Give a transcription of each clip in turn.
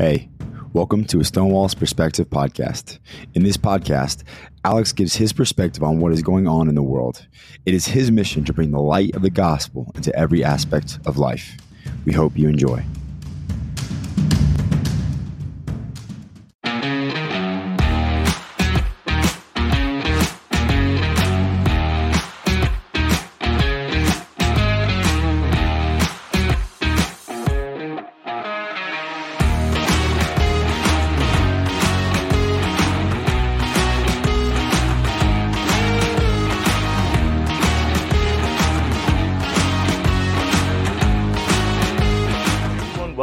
Hey, welcome to a Stonewall's Perspective podcast. In this podcast, Alex gives his perspective on what is going on in the world. It is his mission to bring the light of the gospel into every aspect of life. We hope you enjoy.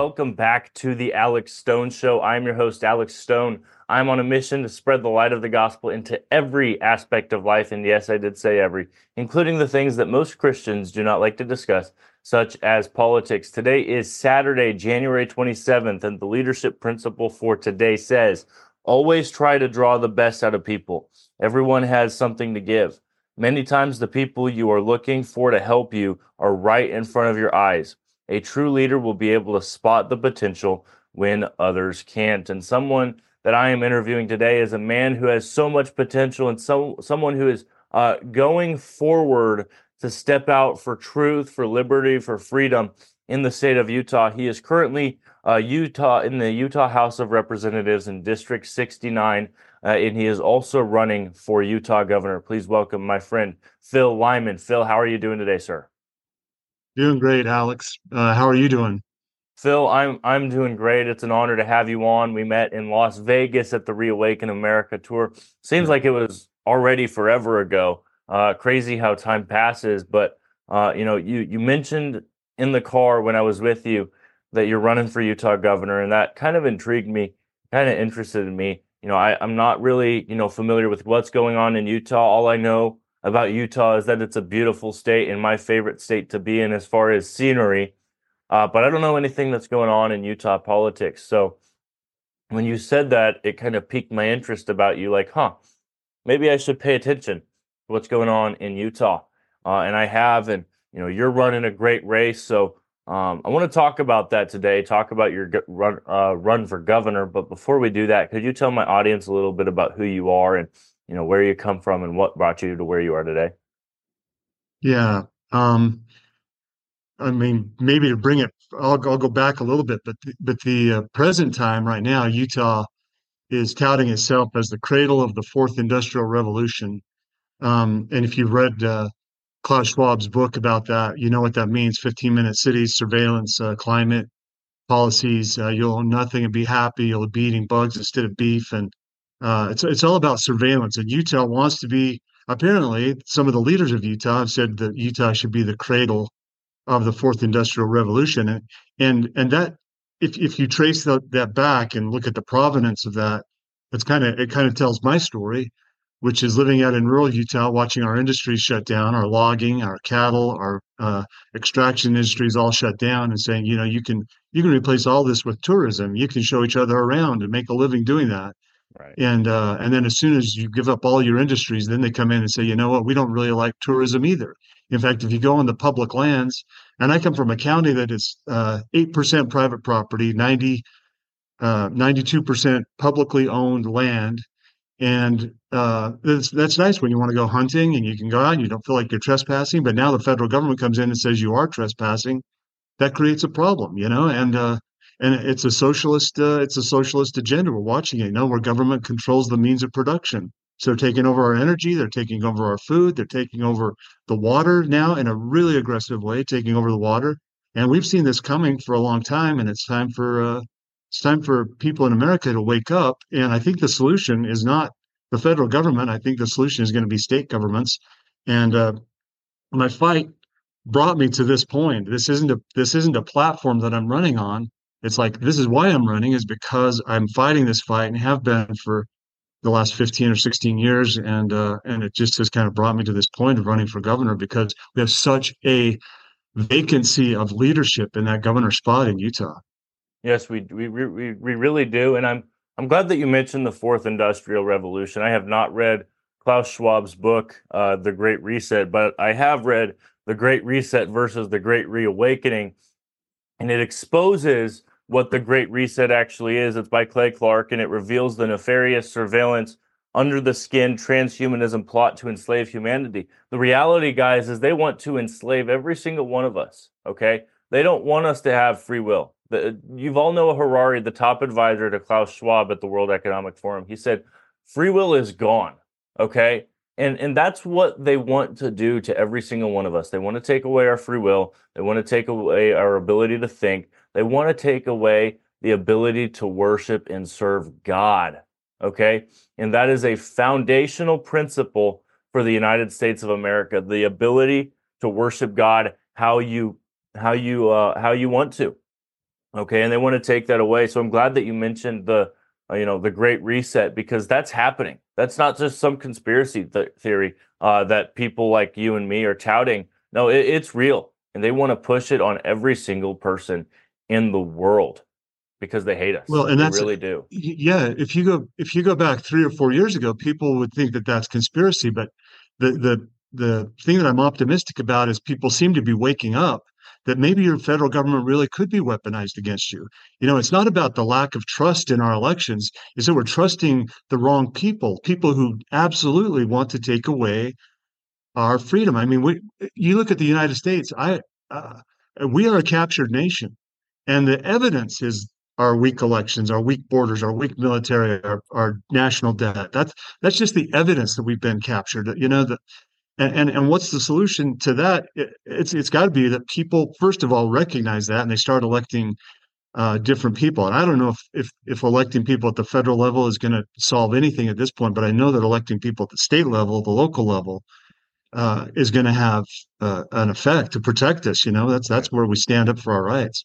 Welcome back to the Alex Stone Show. I'm your host, Alex Stone. I'm on a mission to spread the light of the gospel into every aspect of life. And yes, I did say every, including the things that most Christians do not like to discuss, such as politics. Today is Saturday, January 27th, and the leadership principle for today says always try to draw the best out of people. Everyone has something to give. Many times, the people you are looking for to help you are right in front of your eyes. A true leader will be able to spot the potential when others can't. And someone that I am interviewing today is a man who has so much potential and so someone who is uh, going forward to step out for truth, for liberty, for freedom in the state of Utah. He is currently uh, Utah in the Utah House of Representatives in District 69, uh, and he is also running for Utah governor. Please welcome my friend Phil Lyman. Phil, how are you doing today, sir? Doing great, Alex. Uh, how are you doing? Phil, I'm I'm doing great. It's an honor to have you on. We met in Las Vegas at the Reawaken America tour. Seems like it was already forever ago. Uh, crazy how time passes. But uh, you know, you you mentioned in the car when I was with you that you're running for Utah governor, and that kind of intrigued me, kind of interested in me. You know, I, I'm not really you know familiar with what's going on in Utah. All I know about Utah is that it's a beautiful state and my favorite state to be in as far as scenery. Uh, but I don't know anything that's going on in Utah politics. So when you said that, it kind of piqued my interest about you. Like, huh, maybe I should pay attention to what's going on in Utah. Uh, and I have, and you know, you're running a great race. So um, I want to talk about that today. Talk about your run uh, run for governor. But before we do that, could you tell my audience a little bit about who you are and you know where you come from and what brought you to where you are today? Yeah um i mean maybe to bring it i'll, I'll go back a little bit but but the uh, present time right now utah is touting itself as the cradle of the fourth industrial revolution. Um, and if you've read uh, klaus schwab's book about that you know what that means 15 minute cities surveillance uh, climate policies uh, you'll own nothing and be happy you'll be eating bugs instead of beef and uh, it's it's all about surveillance, and Utah wants to be. Apparently, some of the leaders of Utah have said that Utah should be the cradle of the fourth industrial revolution, and and and that if if you trace the, that back and look at the provenance of that, it's kind of it kind of tells my story, which is living out in rural Utah, watching our industries shut down, our logging, our cattle, our uh, extraction industries all shut down, and saying, you know, you can you can replace all this with tourism. You can show each other around and make a living doing that. Right. And uh, and then as soon as you give up all your industries, then they come in and say, you know what, we don't really like tourism either. In fact, if you go on the public lands, and I come from a county that is uh, eight uh, percent private property, 90, uh, 92% publicly owned land, and uh, that's that's nice when you want to go hunting and you can go out and you don't feel like you're trespassing. But now the federal government comes in and says you are trespassing. That creates a problem, you know, and uh, and it's a socialist uh, it's a socialist agenda. We're watching it. You know where government controls the means of production. So they're taking over our energy they're taking over our food they're taking over the water now in a really aggressive way taking over the water. And we've seen this coming for a long time and it's time for uh, it's time for people in america to wake up. And i think the solution is not the federal government. I think the solution is going to be state governments. And uh, my fight brought me to this point. This isn't a this isn't a platform that i'm running on it's like this is why I'm running is because I'm fighting this fight and have been for the last 15 or 16 years and uh, and it just has kind of brought me to this point of running for governor because we have such a vacancy of leadership in that governor spot in Utah. Yes, we we we, we really do and I'm I'm glad that you mentioned the fourth industrial revolution. I have not read Klaus Schwab's book uh, The Great Reset, but I have read The Great Reset versus The Great Reawakening and it exposes what the Great Reset actually is. It's by Clay Clark, and it reveals the nefarious surveillance under the skin transhumanism plot to enslave humanity. The reality, guys, is they want to enslave every single one of us. Okay, they don't want us to have free will. The, Yuval Noah Harari, the top advisor to Klaus Schwab at the World Economic Forum. He said, "Free will is gone." Okay, and and that's what they want to do to every single one of us. They want to take away our free will. They want to take away our ability to think. They want to take away the ability to worship and serve God. Okay? And that is a foundational principle for the United States of America, the ability to worship God how you how you uh, how you want to. Okay? And they want to take that away. So I'm glad that you mentioned the uh, you know the great reset because that's happening that's not just some conspiracy th- theory uh, that people like you and me are touting no it, it's real and they want to push it on every single person in the world because they hate us well and they really do yeah if you go if you go back three or four years ago people would think that that's conspiracy but the the the thing that i'm optimistic about is people seem to be waking up that maybe your federal government really could be weaponized against you. You know, it's not about the lack of trust in our elections, is that we're trusting the wrong people, people who absolutely want to take away our freedom. I mean, we, you look at the United States, I, uh, we are a captured nation. And the evidence is our weak elections, our weak borders, our weak military, our, our national debt. That's that's just the evidence that we've been captured. You know, that and, and, and what's the solution to that? It, it's it's got to be that people first of all recognize that and they start electing uh, different people. And I don't know if, if if electing people at the federal level is going to solve anything at this point, but I know that electing people at the state level, the local level, uh, is going to have uh, an effect to protect us. You know, that's that's where we stand up for our rights.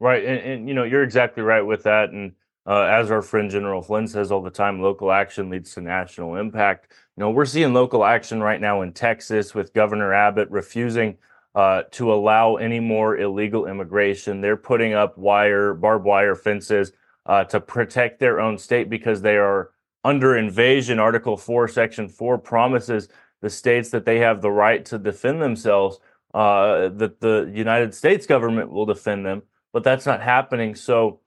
Right, and, and you know you're exactly right with that, and uh, as our friend General Flynn says all the time, local action leads to national impact. You know, we're seeing local action right now in Texas with Governor Abbott refusing uh, to allow any more illegal immigration. They're putting up wire, barbed wire fences uh, to protect their own state because they are under invasion. Article 4, Section 4 promises the states that they have the right to defend themselves, uh, that the United States government will defend them, but that's not happening. So,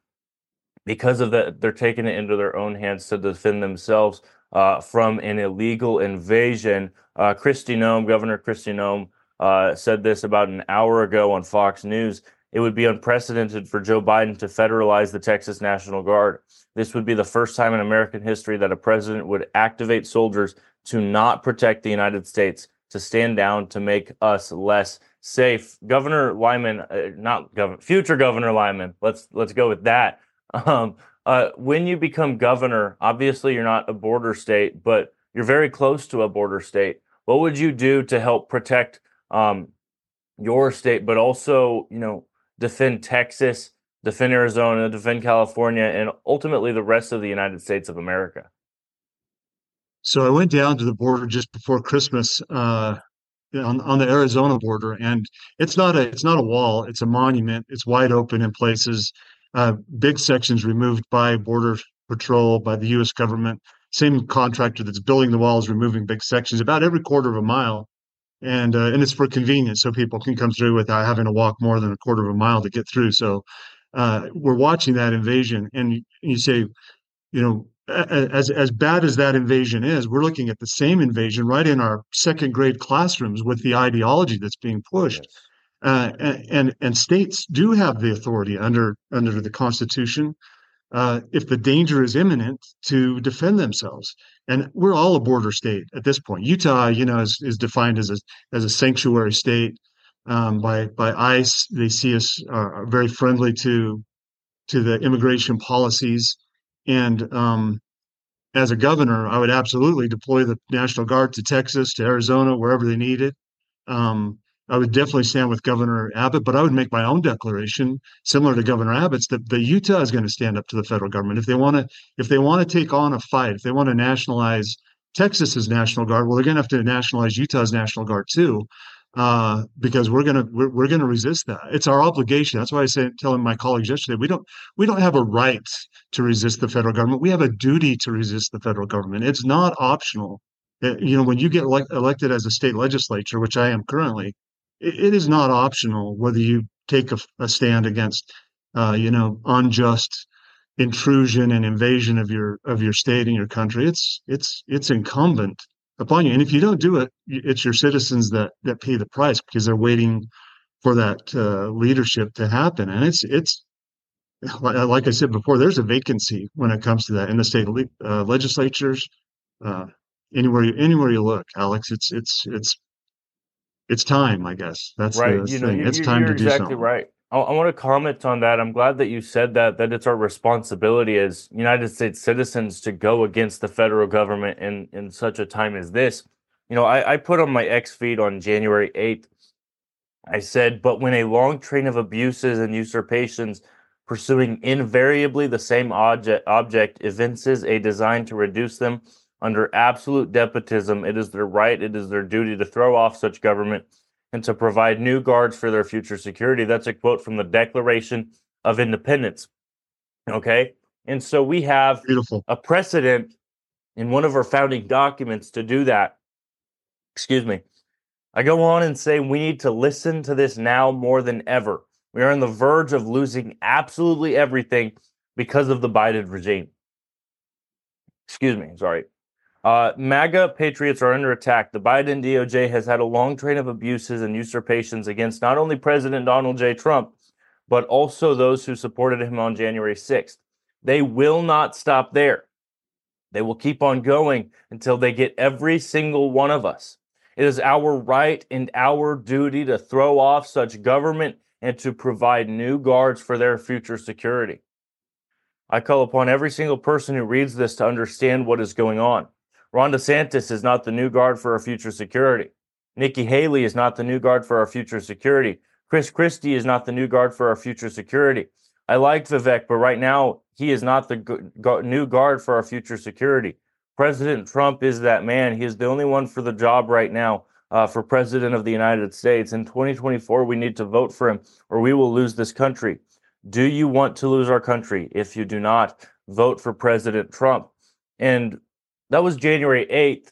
because of that, they're taking it into their own hands to defend themselves uh, from an illegal invasion. Uh, Kristi Noem, Governor Kristi Noem, uh, said this about an hour ago on Fox News. It would be unprecedented for Joe Biden to federalize the Texas National Guard. This would be the first time in American history that a president would activate soldiers to not protect the United States, to stand down, to make us less safe. Governor Lyman, uh, not governor, future Governor Lyman. Let's let's go with that. Um, uh, when you become governor, obviously you're not a border state, but you're very close to a border state. What would you do to help protect um, your state, but also, you know, defend Texas, defend Arizona, defend California, and ultimately the rest of the United States of America? So I went down to the border just before Christmas uh, on on the Arizona border, and it's not a it's not a wall; it's a monument. It's wide open in places uh, big sections removed by Border Patrol, by the U.S. government. Same contractor that's building the wall is removing big sections about every quarter of a mile, and uh, and it's for convenience, so people can come through without having to walk more than a quarter of a mile to get through. So uh, we're watching that invasion, and you say, you know, as as bad as that invasion is, we're looking at the same invasion right in our second grade classrooms with the ideology that's being pushed. Yes. Uh, and and states do have the authority under under the Constitution, uh, if the danger is imminent, to defend themselves. And we're all a border state at this point. Utah, you know, is, is defined as a as a sanctuary state um, by by ICE. They see us uh, very friendly to to the immigration policies. And um, as a governor, I would absolutely deploy the National Guard to Texas, to Arizona, wherever they need it. Um, I would definitely stand with Governor Abbott, but I would make my own declaration, similar to Governor Abbott's, that the Utah is going to stand up to the federal government if they want to. If they want to take on a fight, if they want to nationalize Texas's National Guard, well, they're going to have to nationalize Utah's National Guard too, uh, because we're to we're, we're to resist that. It's our obligation. That's why I said telling my colleagues yesterday, we don't we don't have a right to resist the federal government. We have a duty to resist the federal government. It's not optional. Uh, you know, when you get elect- elected as a state legislature, which I am currently, it is not optional whether you take a, a stand against uh, you know, unjust intrusion and invasion of your of your state and your country. It's it's it's incumbent upon you, and if you don't do it, it's your citizens that that pay the price because they're waiting for that uh, leadership to happen. And it's it's like I said before, there's a vacancy when it comes to that in the state uh, legislatures. Uh, anywhere you anywhere you look, Alex, it's it's it's it's time. I guess that's right. the you know, thing. you're, it's time to do exactly something. right. I, want to comment on that. I'm glad that you said that. That it's our responsibility as United States citizens to go against the federal government in in such a time as this. You know, I, I put on my X feed on January 8th. I said, but when a long train of abuses and usurpations pursuing invariably the same object, object evinces a design to reduce them under absolute despotism. It is their right, it is their duty to throw off such government and to provide new guards for their future security. That's a quote from the Declaration of Independence. Okay. And so we have Beautiful. a precedent in one of our founding documents to do that. Excuse me. I go on and say we need to listen to this now more than ever. We are on the verge of losing absolutely everything because of the Biden regime. Excuse me, sorry. Uh, MAGA patriots are under attack. The Biden DOJ has had a long train of abuses and usurpations against not only President Donald J. Trump, but also those who supported him on January 6th. They will not stop there. They will keep on going until they get every single one of us. It is our right and our duty to throw off such government and to provide new guards for their future security. I call upon every single person who reads this to understand what is going on. Ron DeSantis is not the new guard for our future security. Nikki Haley is not the new guard for our future security. Chris Christie is not the new guard for our future security. I like Vivek, but right now he is not the new guard for our future security. President Trump is that man. He is the only one for the job right now uh, for president of the United States. In 2024, we need to vote for him or we will lose this country. Do you want to lose our country? If you do not, vote for President Trump. And that was January 8th.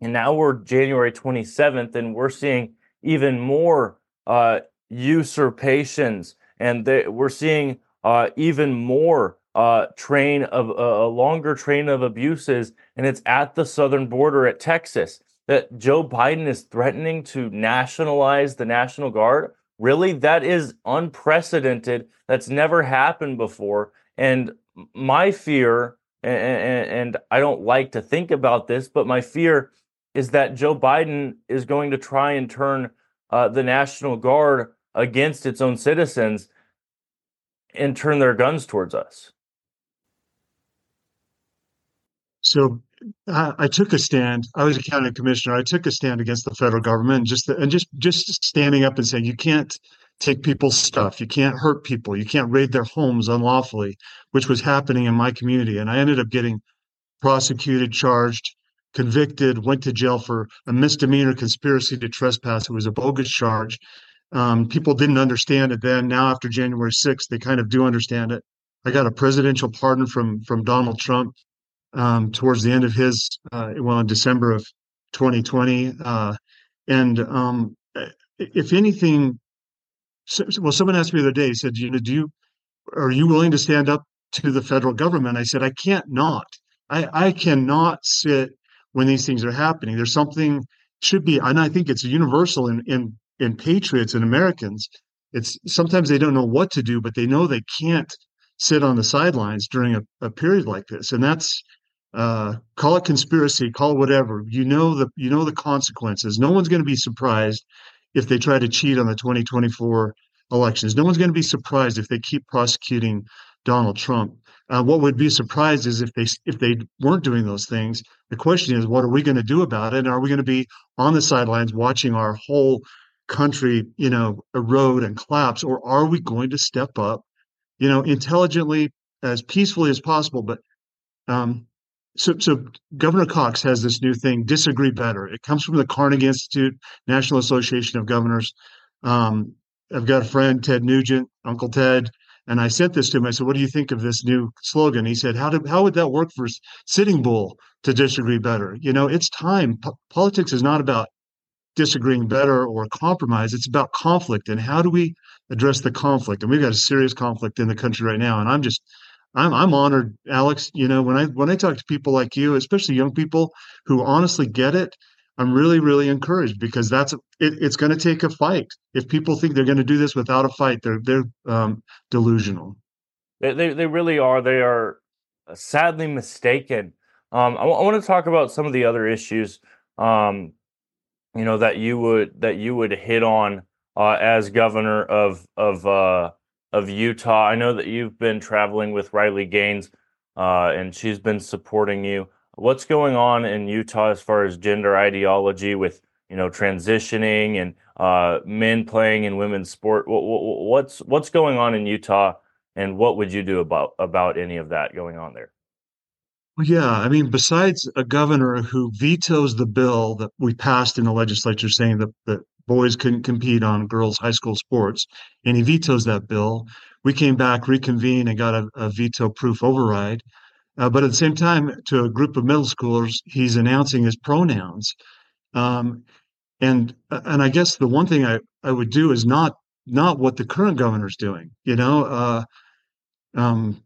And now we're January 27th, and we're seeing even more uh, usurpations. And they, we're seeing uh, even more uh, train of a longer train of abuses, and it's at the southern border at Texas that Joe Biden is threatening to nationalize the National Guard. Really, that is unprecedented. That's never happened before. And my fear, and, and, and I don't like to think about this, but my fear is that Joe Biden is going to try and turn uh, the National Guard against its own citizens and turn their guns towards us. So I, I, took a stand. I was a county commissioner. I took a stand against the federal government, and just the, and just just standing up and saying you can't take people's stuff, you can't hurt people, you can't raid their homes unlawfully, which was happening in my community. And I ended up getting prosecuted, charged, convicted, went to jail for a misdemeanor conspiracy to trespass. It was a bogus charge. Um, people didn't understand it then. Now, after January 6th, they kind of do understand it. I got a presidential pardon from from Donald Trump um, towards the end of his, uh, well, in December of 2020. Uh, and um, if anything, so, well, someone asked me the other day, he said, you know, do you, are you willing to stand up to the federal government? I said, I can't not. I, I cannot sit when these things are happening. There's something should be, and I think it's universal in, in, in patriots and Americans. It's sometimes they don't know what to do, but they know they can't sit on the sidelines during a, a period like this. And that's, uh, call it conspiracy, call it whatever. You know the you know the consequences. No one's going to be surprised if they try to cheat on the 2024 elections. No one's going to be surprised if they keep prosecuting Donald Trump. Uh, what would be surprised is if they if they weren't doing those things. The question is, what are we going to do about it? And are we going to be on the sidelines watching our whole country, you know, erode and collapse, or are we going to step up, you know, intelligently, as peacefully as possible, but um, so, so Governor Cox has this new thing, disagree better. It comes from the Carnegie Institute, National Association of Governors. Um, I've got a friend, Ted Nugent, Uncle Ted, and I sent this to him. I said, "What do you think of this new slogan?" He said, "How do how would that work for Sitting Bull to disagree better?" You know, it's time. P- politics is not about disagreeing better or compromise. It's about conflict and how do we address the conflict. And we've got a serious conflict in the country right now. And I'm just I'm I'm honored, Alex. You know, when I when I talk to people like you, especially young people who honestly get it, I'm really really encouraged because that's it, it's going to take a fight. If people think they're going to do this without a fight, they're they're um, delusional. They, they they really are. They are sadly mistaken. Um, I, w- I want to talk about some of the other issues. Um, you know that you would that you would hit on uh, as governor of of uh, of Utah. I know that you've been traveling with Riley Gaines, uh, and she's been supporting you. What's going on in Utah as far as gender ideology with you know transitioning and uh, men playing in women's sport? What's what's going on in Utah, and what would you do about about any of that going on there? Well, yeah, I mean, besides a governor who vetoes the bill that we passed in the legislature saying that, that boys couldn't compete on girls' high school sports, and he vetoes that bill. We came back, reconvened, and got a, a veto-proof override. Uh, but at the same time, to a group of middle schoolers, he's announcing his pronouns. Um, and and I guess the one thing I, I would do is not not what the current governor's doing. You know, uh, um,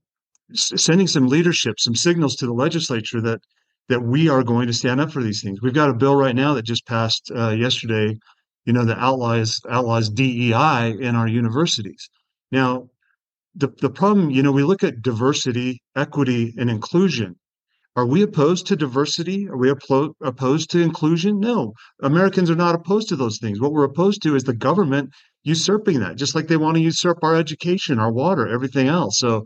sending some leadership, some signals to the legislature that that we are going to stand up for these things. We've got a bill right now that just passed uh, yesterday you know, that outlaws outlaws DEI in our universities. Now, the the problem, you know, we look at diversity, equity, and inclusion. Are we opposed to diversity? Are we oppo- opposed to inclusion? No, Americans are not opposed to those things. What we're opposed to is the government usurping that, just like they want to usurp our education, our water, everything else. So,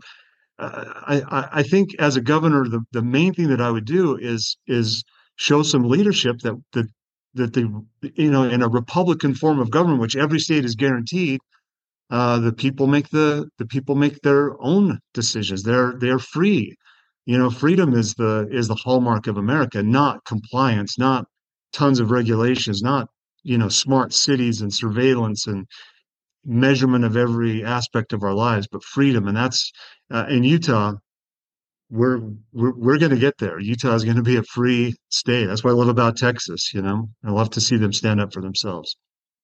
uh, I, I think as a governor, the, the main thing that I would do is is show some leadership that that that the you know in a republican form of government which every state is guaranteed uh, the people make the the people make their own decisions. They're they're free. You know freedom is the is the hallmark of america not compliance not tons of regulations not you know smart cities and surveillance and measurement of every aspect of our lives but freedom. And that's uh, in utah we're we're, we're going to get there. Utah is going to be a free state. That's what I love about Texas. You know, I love to see them stand up for themselves.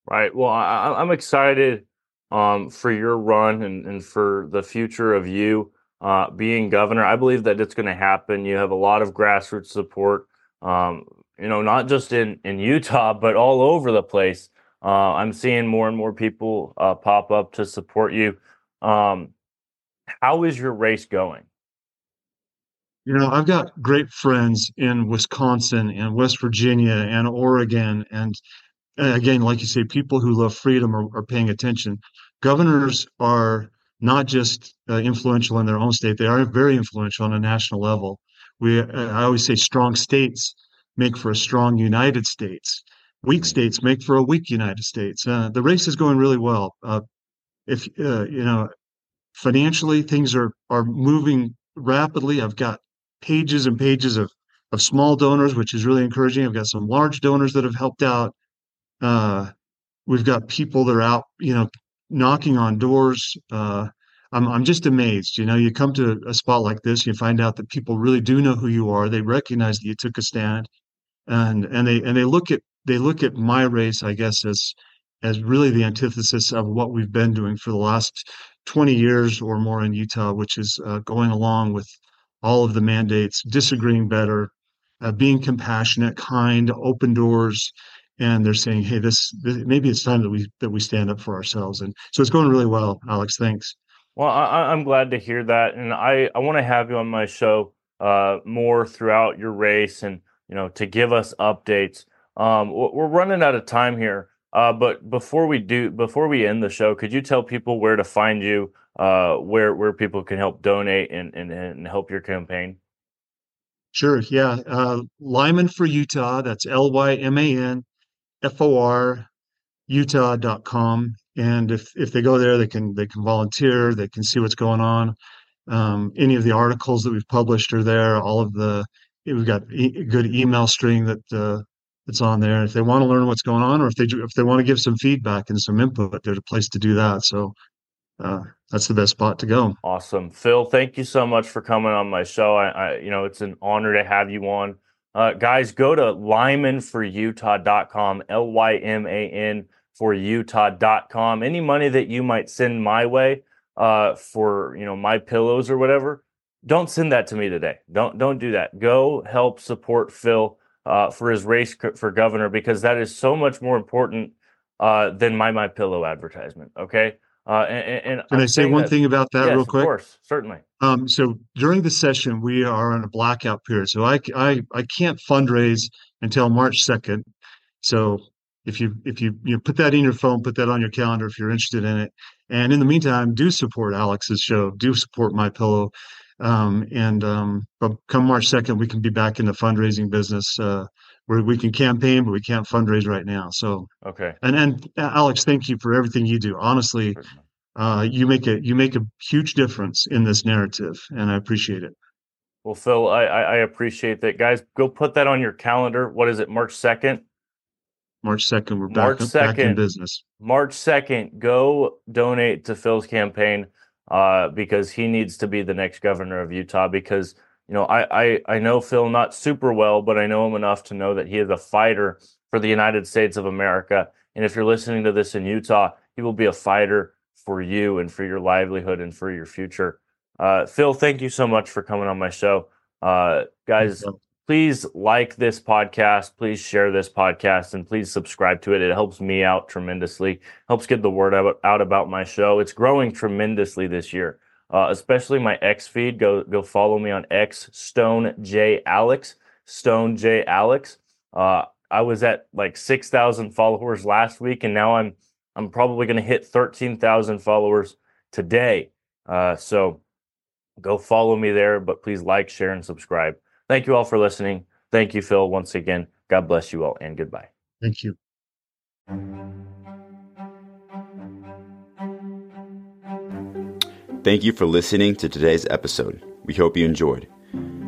Right. Well, I, am excited um, for your run and, and for the future of you uh, being governor. I believe that it's going to happen. You have a lot of grassroots support. Um, you know, not just in in Utah, but all over the place. Uh, I'm seeing more and more people uh, pop up to support you. Um, how is your race going? You know, I've got great friends in Wisconsin and West Virginia and Oregon. And again, like you say, people who love freedom are, are paying attention. Governors are not just uh, influential in their own state, they are very influential on a national level. We, uh, I always say, strong states make for a strong United States. Weak states make for a weak United States. Uh, the race is going really well. Uh, if uh, you know, financially, things are are moving rapidly. I've got pages and pages of of small donors, which is really encouraging. I've got some large donors that have helped out. Uh, we've got people that are out, you know, knocking on doors. Uh, I'm I'm just amazed. You know, you come to a spot like this, you find out that people really do know who you are. They recognize that you took a stand, and and they and they look at they look at my race, I guess, as as really the antithesis of what we've been doing for the last 20 years or more in Utah, which is uh, going along with all of the mandates, disagreeing better, uh, being compassionate, kind, open doors, and they're saying, "Hey, this, this, maybe it's time that we that we stand up for ourselves." And so it's going really well, Alex. Thanks. Well, I, am glad to hear that, and I I want to have you on my show uh, more throughout your race, and you know to give us updates. Um, we're running out of time here, uh, but before we do, before we end the show, could you tell people where to find you, uh, where where people can help donate and and, and help your campaign? Sure. Yeah. Uh, Lyman for Utah. That's L Y M A N F O R Utah.com. And if if they go there, they can they can volunteer. They can see what's going on. Um, any of the articles that we've published are there. All of the we've got e- good email string that uh, that's on there. If they want to learn what's going on, or if they if they want to give some feedback and some input, there's a place to do that. So uh, that's the best spot to go. Awesome, Phil. Thank you so much for coming on my show. I, I you know, it's an honor to have you on. Uh, guys, go to lymanforutah.com, L Y M A N for Utah.com. Any money that you might send my way uh, for you know my pillows or whatever, don't send that to me today. Don't don't do that. Go help support Phil uh, for his race for governor because that is so much more important uh, than my my pillow advertisement. Okay. Uh, and, and can I'm i say one that, thing about that yes, real quick? Of course, certainly. Um, so during the session, we are in a blackout period. So I, I, I can't fundraise until March second. So if you if you you put that in your phone, put that on your calendar if you're interested in it. And in the meantime, do support Alex's show. Do support My Pillow. Um, and um, but come March second, we can be back in the fundraising business uh, where we can campaign, but we can't fundraise right now. So okay. And and uh, Alex, thank you for everything you do. Honestly, uh, you make a you make a huge difference in this narrative, and I appreciate it. Well, Phil, I, I appreciate that, guys. Go put that on your calendar. What is it, March second? March second, we're back, March 2nd, back in business. March second, go donate to Phil's campaign uh, because he needs to be the next governor of Utah. Because you know, I, I I know Phil not super well, but I know him enough to know that he is a fighter for the United States of America. And if you're listening to this in Utah, he will be a fighter for you and for your livelihood and for your future. Uh, Phil, thank you so much for coming on my show. Uh, guys, please like this podcast. Please share this podcast and please subscribe to it. It helps me out tremendously, helps get the word out, out about my show. It's growing tremendously this year, uh, especially my X feed. Go, go follow me on X Stone J Alex, Stone J Alex. Uh, I was at like 6,000 followers last week, and now I'm I'm probably going to hit 13,000 followers today. Uh, so go follow me there, but please like, share, and subscribe. Thank you all for listening. Thank you, Phil, once again. God bless you all, and goodbye. Thank you. Thank you for listening to today's episode. We hope you enjoyed.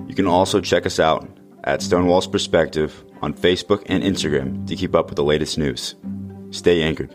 You can also check us out at Stonewall's Perspective on Facebook and Instagram to keep up with the latest news. Stay anchored.